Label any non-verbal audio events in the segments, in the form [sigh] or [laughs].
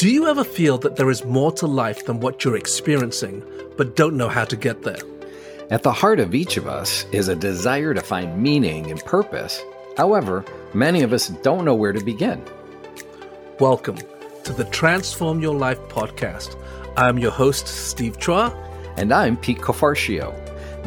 Do you ever feel that there is more to life than what you're experiencing, but don't know how to get there? At the heart of each of us is a desire to find meaning and purpose. However, many of us don't know where to begin. Welcome to the Transform Your Life podcast. I'm your host, Steve Chua. And I'm Pete Cofarcio.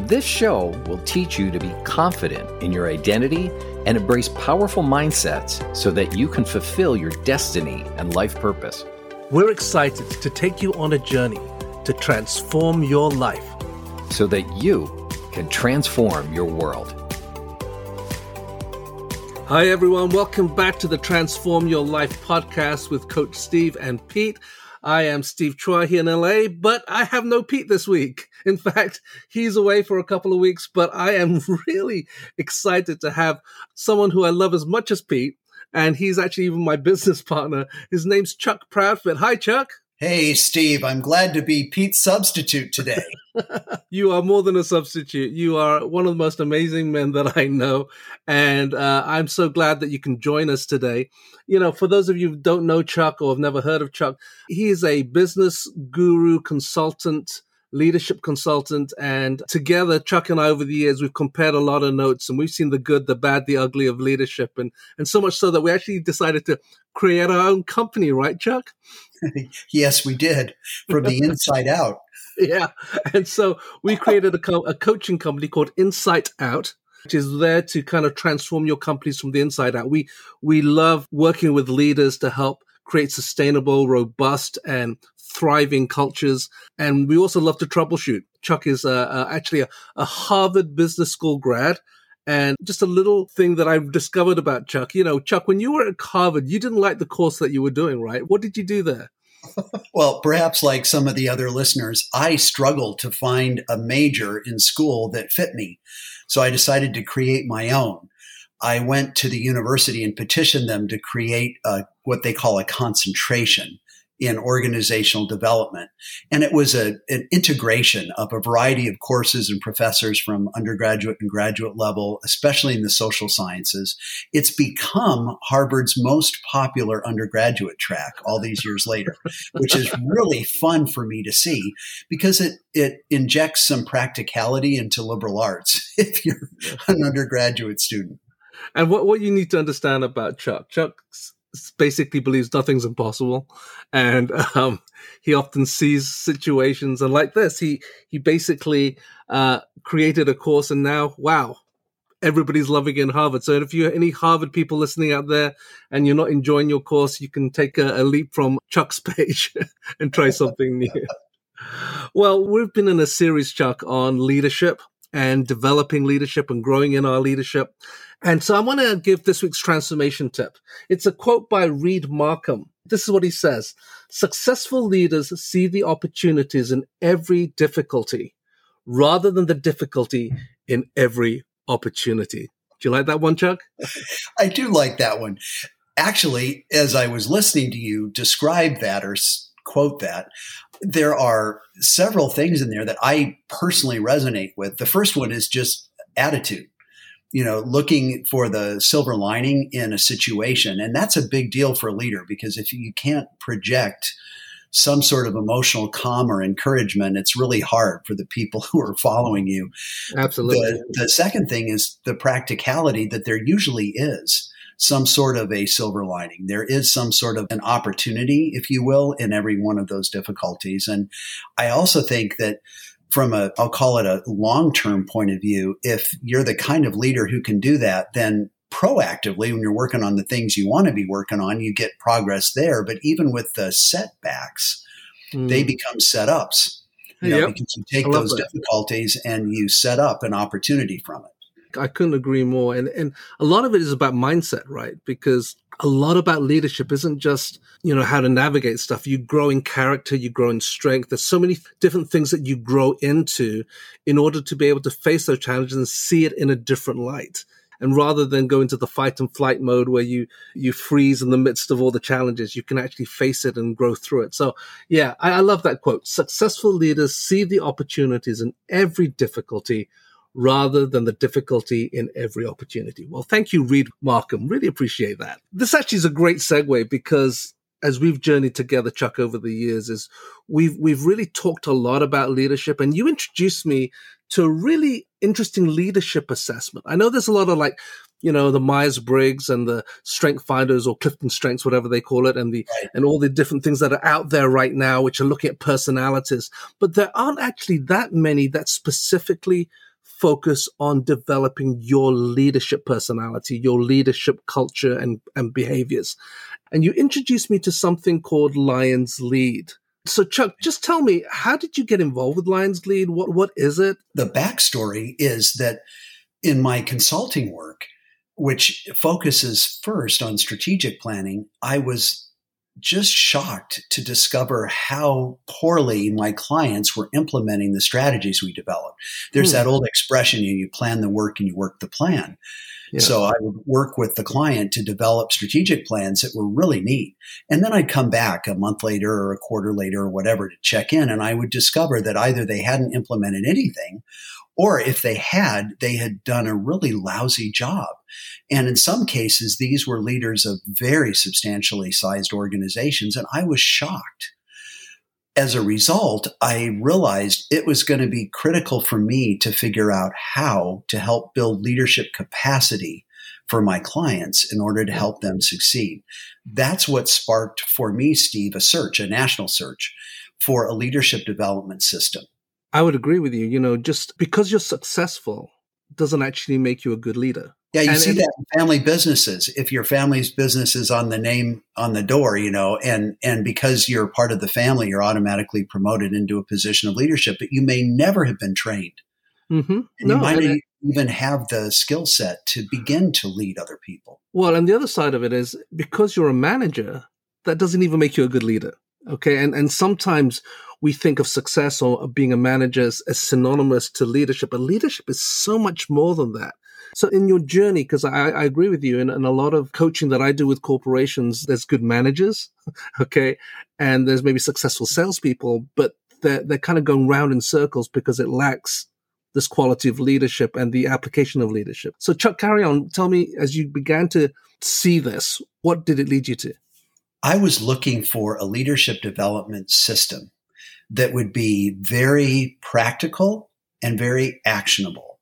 This show will teach you to be confident in your identity and embrace powerful mindsets so that you can fulfill your destiny and life purpose. We're excited to take you on a journey to transform your life so that you can transform your world. Hi, everyone. Welcome back to the Transform Your Life podcast with Coach Steve and Pete. I am Steve Chua here in LA, but I have no Pete this week. [laughs] In fact, he's away for a couple of weeks, but I am [laughs] really excited to have someone who I love as much as Pete and he's actually even my [laughs] business partner. His name's Chuck Proudfit. Hi, Chuck. Hey, Steve. I'm glad to be Pete's substitute today. [laughs] you are more than a substitute. You are one of the most amazing men that I know. And uh, I'm so glad that you can join us today. You know, for those of you who don't know Chuck or have never heard of Chuck, he is a business guru, consultant, leadership consultant. And together, Chuck and I, over the years, we've compared a lot of notes and we've seen the good, the bad, the ugly of leadership. And, and so much so that we actually decided to create our own company, right, Chuck? [laughs] yes, we did from the inside out. [laughs] Yeah. And so we created a, co- a coaching company called Insight Out which is there to kind of transform your companies from the inside out. We we love working with leaders to help create sustainable, robust, and thriving cultures. And we also love to troubleshoot. Chuck is uh, uh, actually a, a Harvard Business School grad. And just a little thing that I've discovered about Chuck, you know, Chuck, when you were at Harvard, you didn't like the course that you were doing, right? What did you do there? [laughs] well, perhaps like some of the other listeners, I struggled to find a major in school that fit me. So I decided to create my own. I went to the university and petitioned them to create a, what they call a concentration in organizational development. And it was a, an integration of a variety of courses and professors from undergraduate and graduate level, especially in the social sciences. It's become Harvard's most popular undergraduate track all these years later, [laughs] which is really fun for me to see because it, it injects some practicality into liberal arts [laughs] if you're an undergraduate student. And what, what you need to understand about Chuck, Chuck basically believes nothing's impossible, and [laughs] um, he often sees situations. And like this, he he basically uh, created a course, and now, wow, everybody's loving it in Harvard. So if you're any Harvard people listening out there and you're not enjoying your course, you can take a, a leap from Chuck's [laughs] page and try something new. Well, we've been in a series, Chuck, on leadership and developing leadership and growing in our leadership. And so I want to give this week's transformation tip. It's a quote by Reed Markham. This is what he says. Successful leaders see the opportunities in every difficulty rather than the difficulty in every opportunity. Do you like that one, Chuck? [laughs] I do like that one. Actually, as I was listening to you describe that or quote that, there are several things in there that I personally resonate with. The first one is just attitude. You know, looking for the silver lining in a situation. And that's a big deal for a leader because if you can't project some sort of emotional calm or encouragement, it's really hard for the people [laughs] who are following you. Absolutely. The, the second thing is the practicality that there usually is some sort of a silver lining. There is some sort of an opportunity, if you will, in every one of those difficulties. And I also think that from a, I'll call it a long term point of view, if you're the kind of leader who can do that, then proactively when you're working on the things you want to be working on, you get progress there. But even with the setbacks, mm. they become setups. You know, yep. because you take those that. difficulties and you set up an opportunity from it. I couldn't agree more. And and a lot of it is about mindset, right? Because a lot about leadership isn't just, you know, how to navigate stuff. You grow in character, you grow in strength. There's so many different things that you grow into in order to be able to face those challenges and see it in a different light. And rather than go into the fight and flight mode where you you freeze in the midst of all the challenges, you can actually face it and grow through it. So yeah, I, I love that quote. Successful leaders see the opportunities in every difficulty rather than the difficulty in every opportunity. Well, thank you, Reed Markham. Really appreciate that. This actually is a great segue because as we've journeyed together, Chuck, over the years, is we've we've really talked a lot about leadership, and you introduced me to a really interesting leadership assessment. I know there's a lot of like, you know, the Myers Briggs and the Strength Finders or Clifton Strengths, whatever they call it, and the right. and all the different things that are out there right now, which are looking at personalities. But there aren't actually that many that specifically focus on developing your leadership personality, your leadership culture and, and behaviors. And you introduced me to something called Lions Lead. So, Chuck, just tell me, how did you get involved with Lions Lead? What what is it? The backstory is that in my consulting work, which focuses first on strategic planning, I was just shocked to discover how poorly my clients were implementing the strategies we developed. There's hmm. that old expression you, you plan the work and you work the plan. Yeah. So I would work with the client to develop strategic plans that were really neat. And then I'd come back a month later or a quarter later or whatever to check in. And I would discover that either they hadn't implemented anything or if they had, they had done a really lousy job. And in some cases, these were leaders of very substantially sized organizations. And I was shocked. As a result, I realized it was going to be critical for me to figure out how to help build leadership capacity for my clients in order to help them succeed. That's what sparked for me, Steve, a search, a national search for a leadership development system. I would agree with you. You know, just because you're successful doesn't actually make you a good leader. Yeah, you and, see that in family businesses. If your family's business is on the name on the door, you know, and and because you're part of the family, you're automatically promoted into a position of leadership, but you may never have been trained. Mm-hmm. And no, you might and, even have the skill set to begin to lead other people. Well, and the other side of it is because you're a manager, that doesn't even make you a good leader. Okay. And, and sometimes we think of success or being a manager as, as synonymous to leadership, but leadership is so much more than that. So in your journey, because I, I, agree with you, in, in, a lot of coaching that I do with corporations, there's good managers, [laughs] okay, and there's maybe successful salespeople, but they're they're kind of going round in circles because it lacks this quality of leadership and the application of leadership. So Chuck, carry on. Tell me, as you began to see this, what did it lead you to? I was looking for a leadership development system that would be very practical and very actionable.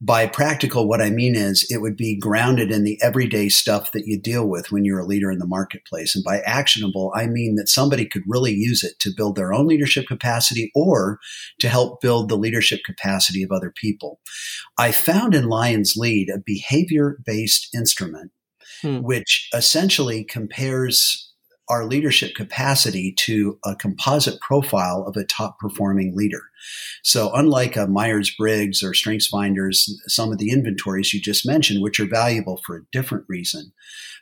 By practical, what I mean is it would be grounded in the everyday stuff that you deal with when you're a leader in the marketplace. And by actionable, I mean that somebody could really use it to build their own leadership capacity or to help build the leadership capacity of other people. I found in Lions Lead a behavior based instrument, hmm. which essentially compares our leadership capacity to a composite profile of a top performing leader. So, unlike a Myers Briggs or Strengths Finders, some of the inventories you just mentioned, which are valuable for a different reason,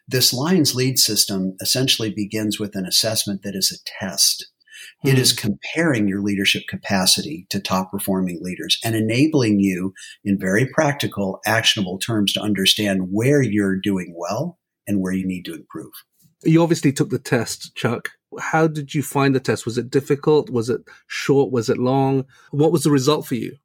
this Lions lead system essentially begins with an assessment that is a test. Hmm. It is hmm. comparing your leadership capacity to top performing leaders and enabling you in very practical, actionable terms to understand where you're doing well and where you need to improve. You obviously took the test, Chuck. How did you find the test? Was it difficult? Was it short? Was it long? What was the result for you?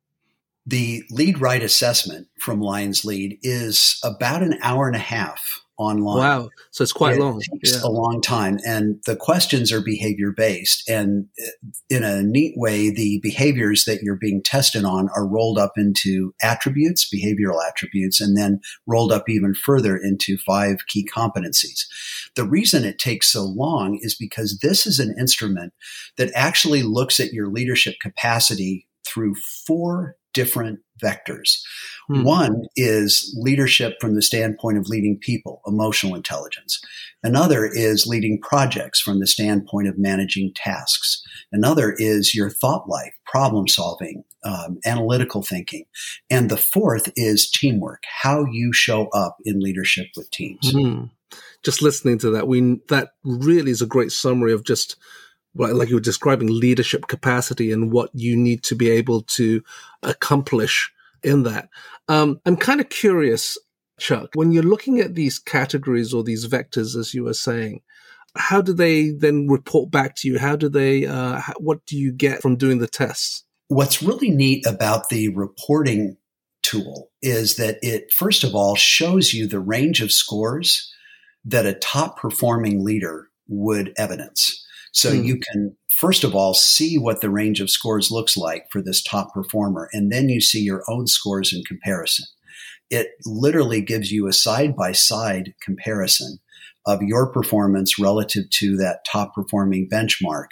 The lead right assessment from Lions Lead is about an hour and a half online. Wow. So it's quite it long. takes yeah. a long time. And the questions are behavior based. And uh, in a neat way, the behaviors that you're being tested on are rolled up into attributes, behavioral attributes, and then rolled up even further into five key competencies. The reason it takes so long is because this is an instrument that actually looks at your leadership capacity through four different vectors. Hmm. One is leadership from the standpoint of leading people, emotional intelligence. Another is leading projects from the standpoint of managing tasks. Another is your thought life, problem solving, um, analytical thinking. And the fourth is teamwork, how you show up in leadership with teams. Hmm. Just listening to that, we that really is a great summary of just like you were describing leadership capacity and what you need to be able to accomplish in that. Um, I'm kind of curious, Chuck, when you're looking at these categories or these vectors, as you were saying, how do they then report back to you? How do they, uh, what do you get from doing the tests? What's really neat about the reporting tool is that it, first of all, shows you the range of scores that a top performing leader would evidence. So mm. you can, first of all, see what the range of scores looks like for this top performer, and then you see your own scores in comparison. It literally gives you a side by side comparison of your performance relative to that top performing benchmark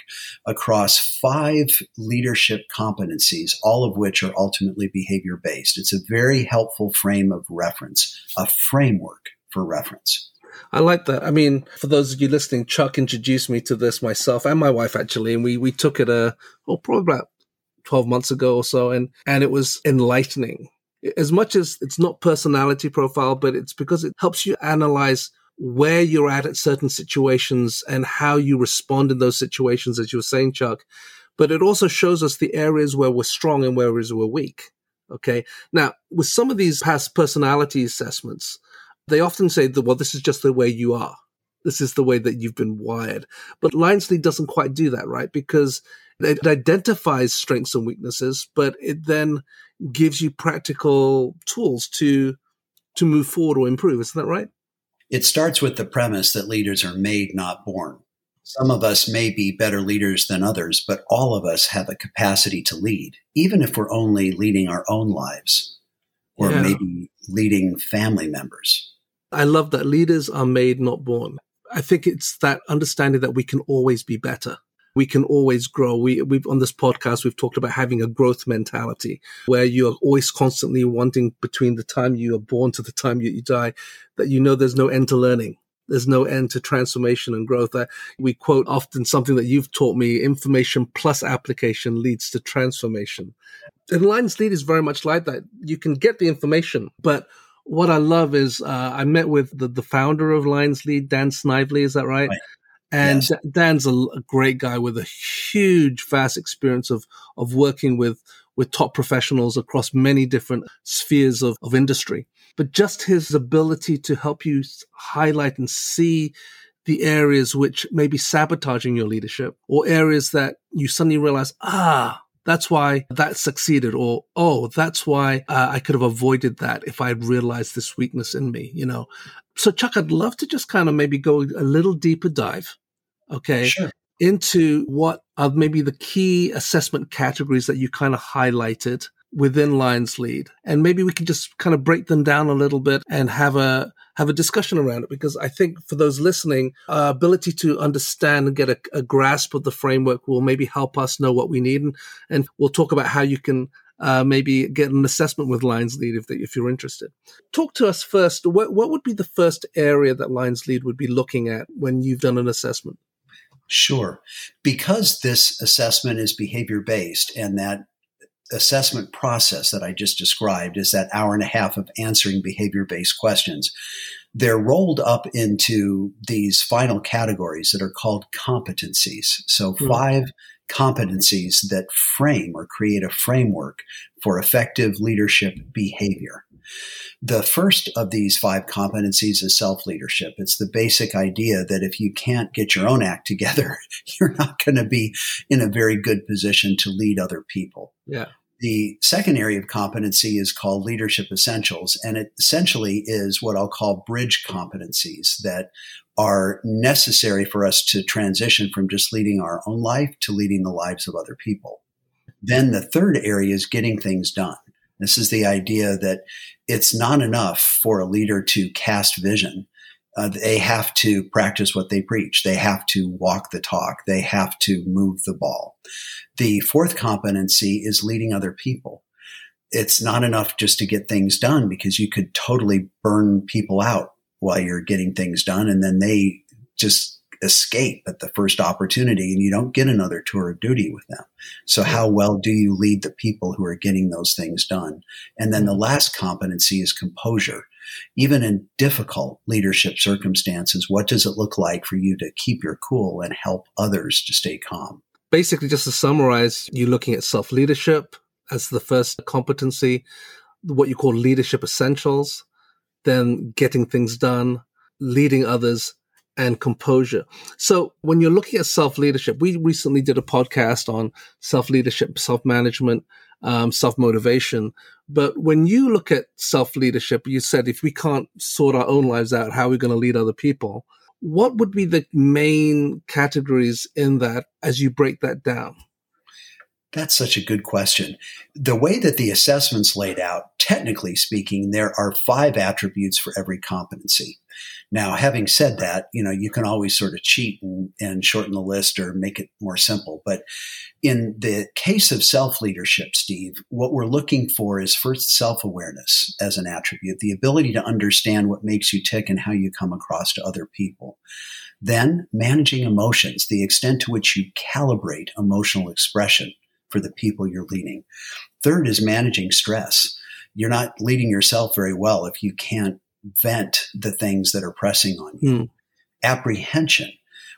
across five leadership competencies, all of which are ultimately behavior based. It's a very helpful frame of reference, a framework for reference. I like that. I mean, for those of you listening, Chuck introduced me to this myself and my wife actually, and we we took it a uh, well probably about twelve months ago or so, and and it was enlightening. As much as it's not personality profile, but it's because it helps you analyze where you're at at certain situations and how you respond in those situations, as you were saying, Chuck. But it also shows us the areas where we're strong and where we're weak. Okay. Now, with some of these past personality assessments, they often say that, well, this is just the way you are. This is the way that you've been wired. But Lions Lead doesn't quite do that, right? Because it identifies strengths and weaknesses, but it then gives you practical tools to to move forward or improve. Isn't that right? It starts with the premise that leaders are made, not born. Some of us may be better leaders than others, but all of us have a capacity to lead, even if we're only leading our own lives or yeah. maybe leading family members. I love that leaders are made, not born. I think it's that understanding that we can always be better. We can always grow. We, we've on this podcast, we've talked about having a growth mentality where you're always constantly wanting between the time you are born to the time you, you die, that you know there's no end to learning. There's no end to transformation and growth. Uh, we quote often something that you've taught me information plus application leads to transformation. And Lions Lead is very much like that. You can get the information, but what I love is uh, I met with the, the founder of Lions Lead, Dan Snively. Is that right? right. And yes. Dan's a, a, great guy with a huge, vast experience of of working with with top professionals across many different spheres of, of industry. But just his ability to help you highlight and see the areas which may be sabotaging your leadership or areas that you suddenly realize, ah, that's why that succeeded or oh that's why uh, i could have avoided that if i had realized this weakness in me you know so chuck i'd love to just kind of maybe go a little deeper dive okay sure. into what are maybe the key assessment categories that you kind of highlighted within Lions Lead and maybe we can just kind of break them down a little bit and have a have a discussion around it because I think for those listening, our ability to understand and get a, a grasp of the framework will maybe help us know what we need. And, and we'll talk about how you can uh, maybe get an assessment with Lions Lead if, if you're interested. Talk to us first. What, what would be the first area that Lions Lead would be looking at when you've done an assessment? Sure. Because this assessment is behavior based and that assessment process that I just described is that hour and a half of answering behavior based questions. They're rolled up into these final categories that are called competencies. So, mm-hmm. five competencies that frame or create a framework for effective leadership behavior. The first of these five competencies is self leadership. It's the basic idea that if you can't get your own act [laughs] together, you're not going to be in a very good position to lead other people. Yeah. The second area of competency is called leadership essentials, and it essentially is what I'll call bridge competencies that are necessary for us to transition from just leading our own life to leading the lives of other people. Then the third area is getting things done. This is the idea that it's not enough for a leader to cast vision. Uh, they have to practice what they preach. They have to walk the talk. They have to move the ball. The fourth competency is leading other people. It's not enough just to get things done because you could totally burn people out while you're getting things done and then they just escape at the first opportunity and you don't get another tour of duty with them. So how well do you lead the people who are getting those things done? And then the last competency is composure. Even in difficult leadership circumstances, what does it look like for you to keep your cool and help others to stay calm? Basically, just to summarize, you're looking at self leadership as the first competency, what you call leadership essentials, then getting things done, leading others, and composure. So when you're looking at self leadership, we recently did a podcast on self leadership, self management, um, self motivation. But when you look at self leadership, you said if we can't sort our own lives out, how are we going to lead other people? what would be the main categories in that as you break that down? That's such a good question. The way that the assessment's laid out, technically speaking, there are five attributes for every competency. Now, having said that, you know, you can always sort of cheat and, and shorten the list or make it more simple. But in the case of self leadership, Steve, what we're looking for is first self awareness as an attribute, the ability to understand what makes you tick and how you come across to other people. Then managing emotions, the extent to which you calibrate emotional expression for the people you're leading. Third is managing stress. You're not leading yourself very well if you can't vent the things that are pressing on you. Mm. Apprehension,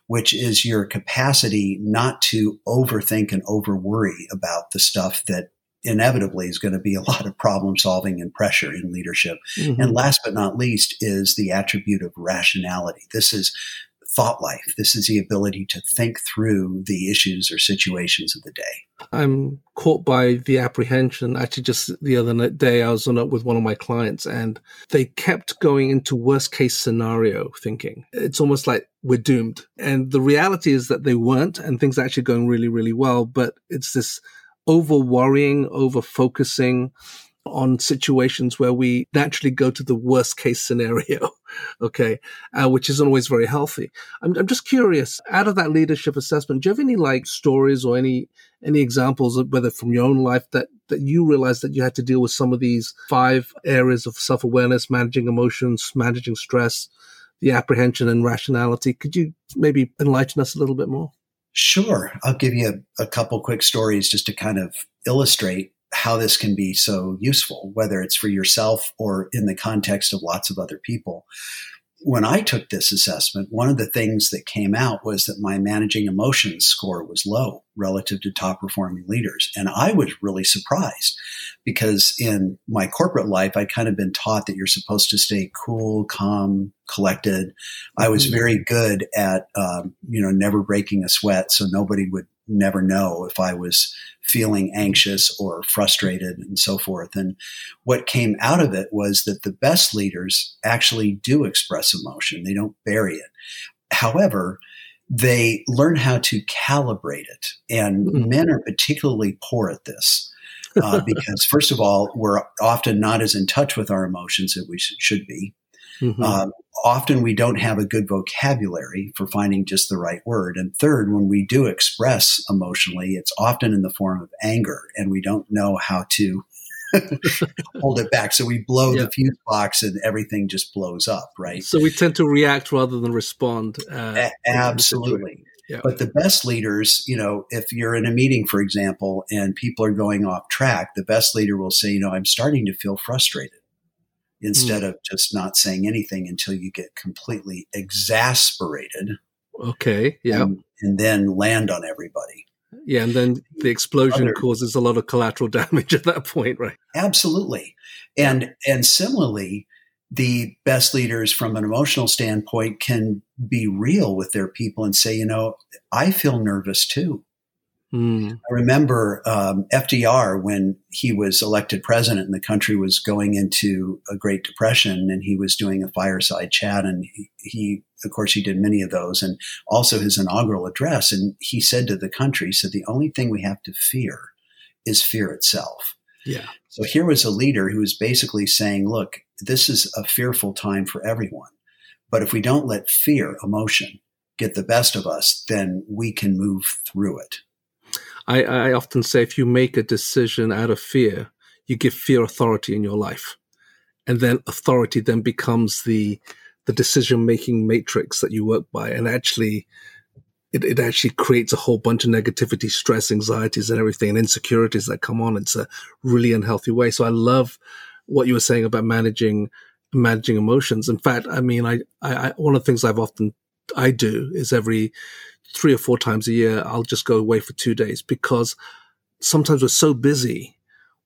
which is your capacity not to overthink and over worry about the stuff that inevitably is going to be a [laughs] lot of problem solving and pressure in leadership. Mm-hmm. And last but not least is the attribute of rationality. This is thought life. This is the ability to think through the issues or situations of the day. I'm caught by the apprehension. Actually, just the other day, I was on up with one of my clients and they kept going into worst case scenario thinking. It's almost like we're doomed. And the reality is that they weren't and things are actually going really, really well. But it's this over worrying, over focusing on situations where we naturally go to the worst case scenario, [laughs] okay, uh, which isn't always very healthy. I'm, I'm just curious, out of that leadership assessment, do you have any like stories or any any examples of whether from your own life that that you realized that you had to deal with some of these five areas of self awareness, managing emotions, managing stress, the apprehension and rationality? Could you maybe enlighten us a little bit more? Sure. I'll give you a, a couple quick stories just to kind of illustrate how this can be so useful, whether it's for yourself or in the context of lots of other people. When I took this assessment, one of the things that came out was that my managing emotions score was low relative to top performing leaders. And I was really surprised because in my corporate life, I'd kind of been taught that you're supposed to stay cool, calm, collected. I was mm-hmm. very good at, um, you know, never breaking a sweat. So nobody would never know if I was feeling anxious or frustrated and so forth. And what came out of it was that the best leaders actually do express emotion. They don't bury it. However, they learn how to calibrate it. And mm-hmm. men are particularly poor at this. Uh, [laughs] because first of all, we're often not as in touch with our emotions as we should be. Mm-hmm. Um, often we don't have a good vocabulary for finding just the right word. And third, when we do express emotionally, it's often in the form of anger, and we don't know how to [laughs] hold it back. So we blow yeah. the fuse box and everything just blows up, right? So we tend to react rather than respond. Uh, a- absolutely. Yeah. But the best leaders, you know, if you're in a meeting, for example, and people are going off track, the best leader will say, you know, I'm starting to feel frustrated instead mm. of just not saying anything until you get completely exasperated. Okay. Yeah. And, and then land on everybody. Yeah, and then the explosion Other, causes a lot of collateral [laughs] damage at that point, right? Absolutely. And and similarly, the best leaders from an emotional standpoint can be real with their people and say, you know, I feel nervous too. Mm. I remember um, FDR when he was elected president and the country was going into a Great Depression, and he was doing a fireside chat, and he, he, of course, he did many of those, and also his inaugural address. And he said to the country, he said, "The only thing we have to fear is fear itself." Yeah. So here was a leader who was basically saying, "Look, this is a fearful time for everyone, but if we don't let fear, emotion, get the best of us, then we can move through it." I, I often say if you make a decision out of fear, you give fear authority in your life. And then authority then becomes the the decision making matrix that you work by. And actually it, it actually creates a whole bunch of negativity, stress, anxieties and everything and insecurities that come on. It's a really unhealthy way. So I love what you were saying about managing managing emotions. In fact, I mean, I, I, one of the things I've often I do is every three or four times a year, I'll just go away for two days because sometimes we're so busy,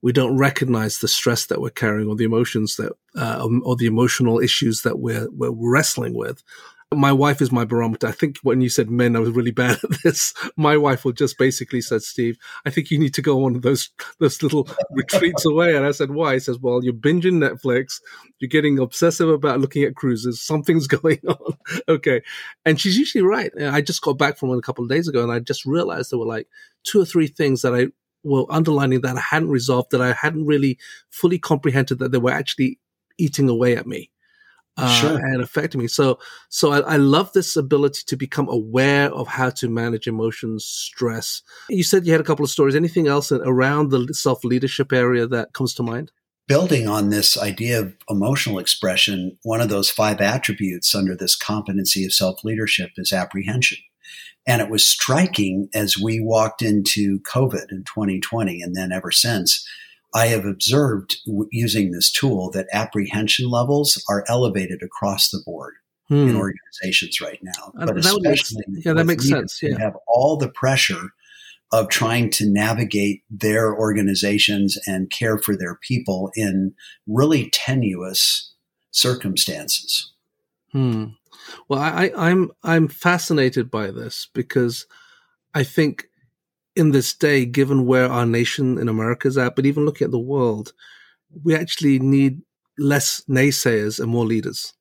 we don't recognize the stress that we're carrying or the emotions that, uh, or the emotional issues that we're, we're wrestling with My wife is my barometer. I think when you said men, I was really bad [laughs] at this. My wife will just basically said, Steve, I think you need to go on those, those little retreats away. And I said, why? He says, well, you're binging Netflix. You're getting obsessive about looking at cruises. Something's [laughs] going on. okay. And she's usually right. I just got back from one a couple of days ago and I just realized there were like two or three things that I were underlining that I hadn't resolved, that I hadn't really fully comprehended that they were actually eating away at me. Uh, sure. and affecting me. So, so I, I, love this ability to become aware of how to manage emotions, stress. You said you had a couple of stories. Anything else around the self leadership area that comes to mind? Building on this idea of emotional expression, one of those five attributes under this competency of self leadership is apprehension. And it was striking as we walked into COVID in 2020 and then ever since. I have observed w- using this tool that apprehension levels are elevated across the board hmm. in organizations right now. Uh, but that especially make, yeah, that makes sense. Yeah. have all the pressure of trying to navigate their organizations and care for their people in really tenuous circumstances. Hmm. Well, I, I'm I'm fascinated by this because I think in this day, given where our nation in America is at, but even looking at the world, we actually need less naysayers and more leaders.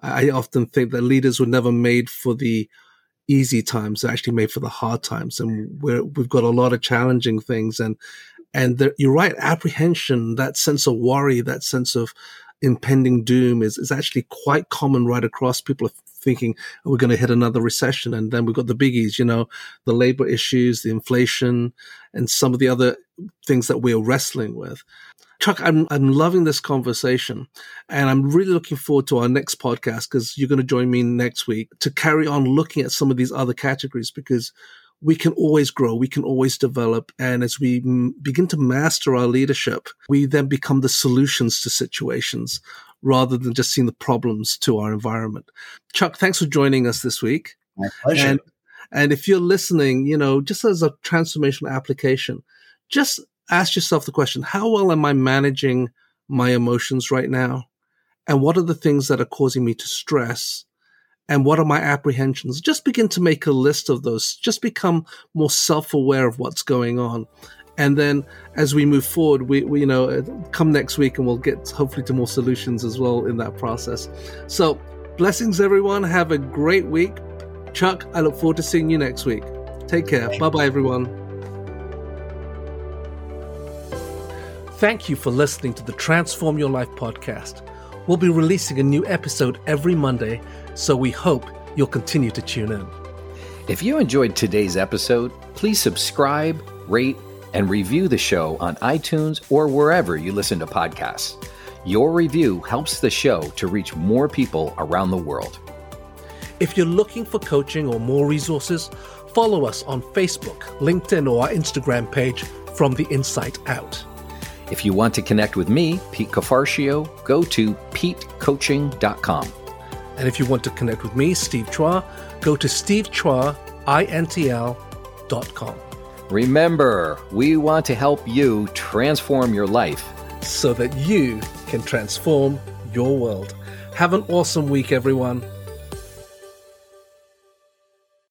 I often think that leaders were never made for the easy times; they're actually made for the hard times, and we have got a lot of challenging things. And and there, you're right, apprehension, that sense of worry, that sense of impending doom is, is actually quite common right across. People are thinking oh, we're going to hit another recession. And then we've got the biggies, you know, the labor issues, the inflation, and some of the other things that we're wrestling with. Chuck, I'm, I'm loving this conversation and I'm really looking forward to our next podcast because you're going to join me next week to carry on looking at some of these other categories because we can always grow, we can always develop. And as we m- begin to master our leadership, we then become the solutions to situations rather than just seeing the problems to our environment. Chuck, thanks for joining us this week. My pleasure. And, and if you're listening, you know, just as a transformational application, just ask yourself the question, how well am I managing my emotions right now? And what are the things that are causing me to stress? and what are my apprehensions? Just begin to make a list of those. Just become more self aware of what's going on. And then as we move forward, we, we, you know, uh, come next week and we'll get hopefully to more solutions as well in that process. So blessings, everyone. Have a great week. Chuck, I look forward to seeing you next week. Take care. Bye bye, everyone. Thank you for listening to the Transform Your Life podcast. We'll be releasing a new episode every Monday so we hope you'll continue to tune in. If you enjoyed today's episode, please subscribe, rate, and review the show on iTunes or wherever you listen to podcasts. Your review helps the show to reach more people around the world. If you're looking for coaching or more resources, follow us on Facebook, LinkedIn, or our Instagram page from the Insight Out. If you want to connect with me, Pete Cafarcio, go to petecoaching.com. And if you want to connect with me, Steve Chua, go to stevechua.intl.com. Remember, we want to help you transform your life so that you can transform your world. Have an awesome week, everyone.